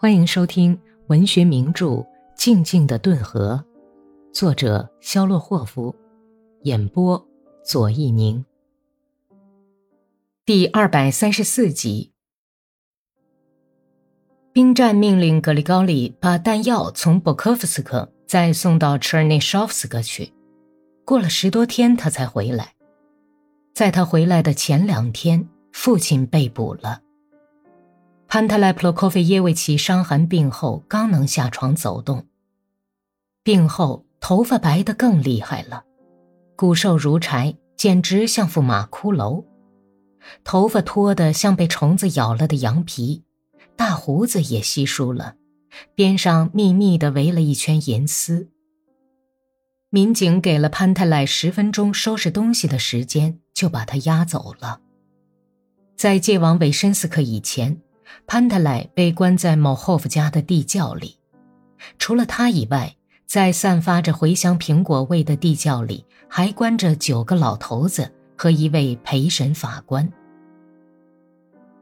欢迎收听文学名著《静静的顿河》，作者肖洛霍夫，演播左一宁。第二百三十四集，兵站命令格里高利把弹药从博科夫斯克再送到车尔内绍夫斯克去。过了十多天，他才回来。在他回来的前两天，父亲被捕了。潘特莱普洛科菲耶维奇伤寒病后，刚能下床走动。病后头发白得更厉害了，骨瘦如柴，简直像副马骷髅。头发脱得像被虫子咬了的羊皮，大胡子也稀疏了，边上密密地围了一圈银丝。民警给了潘特莱十分钟收拾东西的时间，就把他押走了。在借往韦申斯克以前。潘特莱被关在某霍夫家的地窖里，除了他以外，在散发着茴香苹果味的地窖里，还关着九个老头子和一位陪审法官。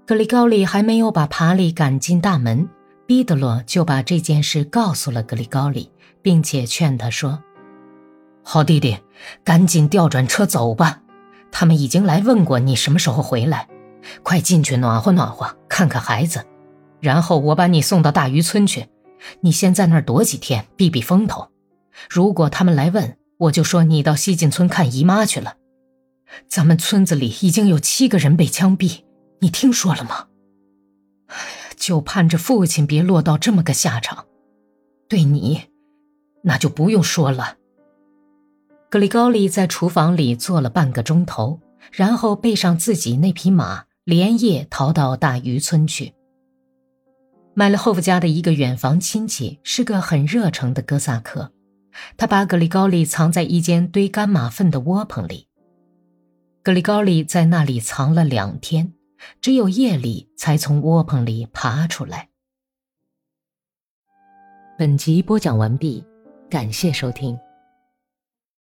格里高利还没有把帕里赶进大门，毕德罗就把这件事告诉了格里高利，并且劝他说：“好弟弟，赶紧调转车走吧，他们已经来问过你什么时候回来。”快进去暖和暖和，看看孩子，然后我把你送到大渔村去。你先在那儿躲几天，避避风头。如果他们来问，我就说你到西进村看姨妈去了。咱们村子里已经有七个人被枪毙，你听说了吗？就盼着父亲别落到这么个下场。对你，那就不用说了。格里高利在厨房里坐了半个钟头，然后背上自己那匹马。连夜逃到大渔村去。买了霍夫家的一个远房亲戚，是个很热诚的哥萨克。他把格里高利藏在一间堆干马粪的窝棚里。格里高利在那里藏了两天，只有夜里才从窝棚里爬出来。本集播讲完毕，感谢收听。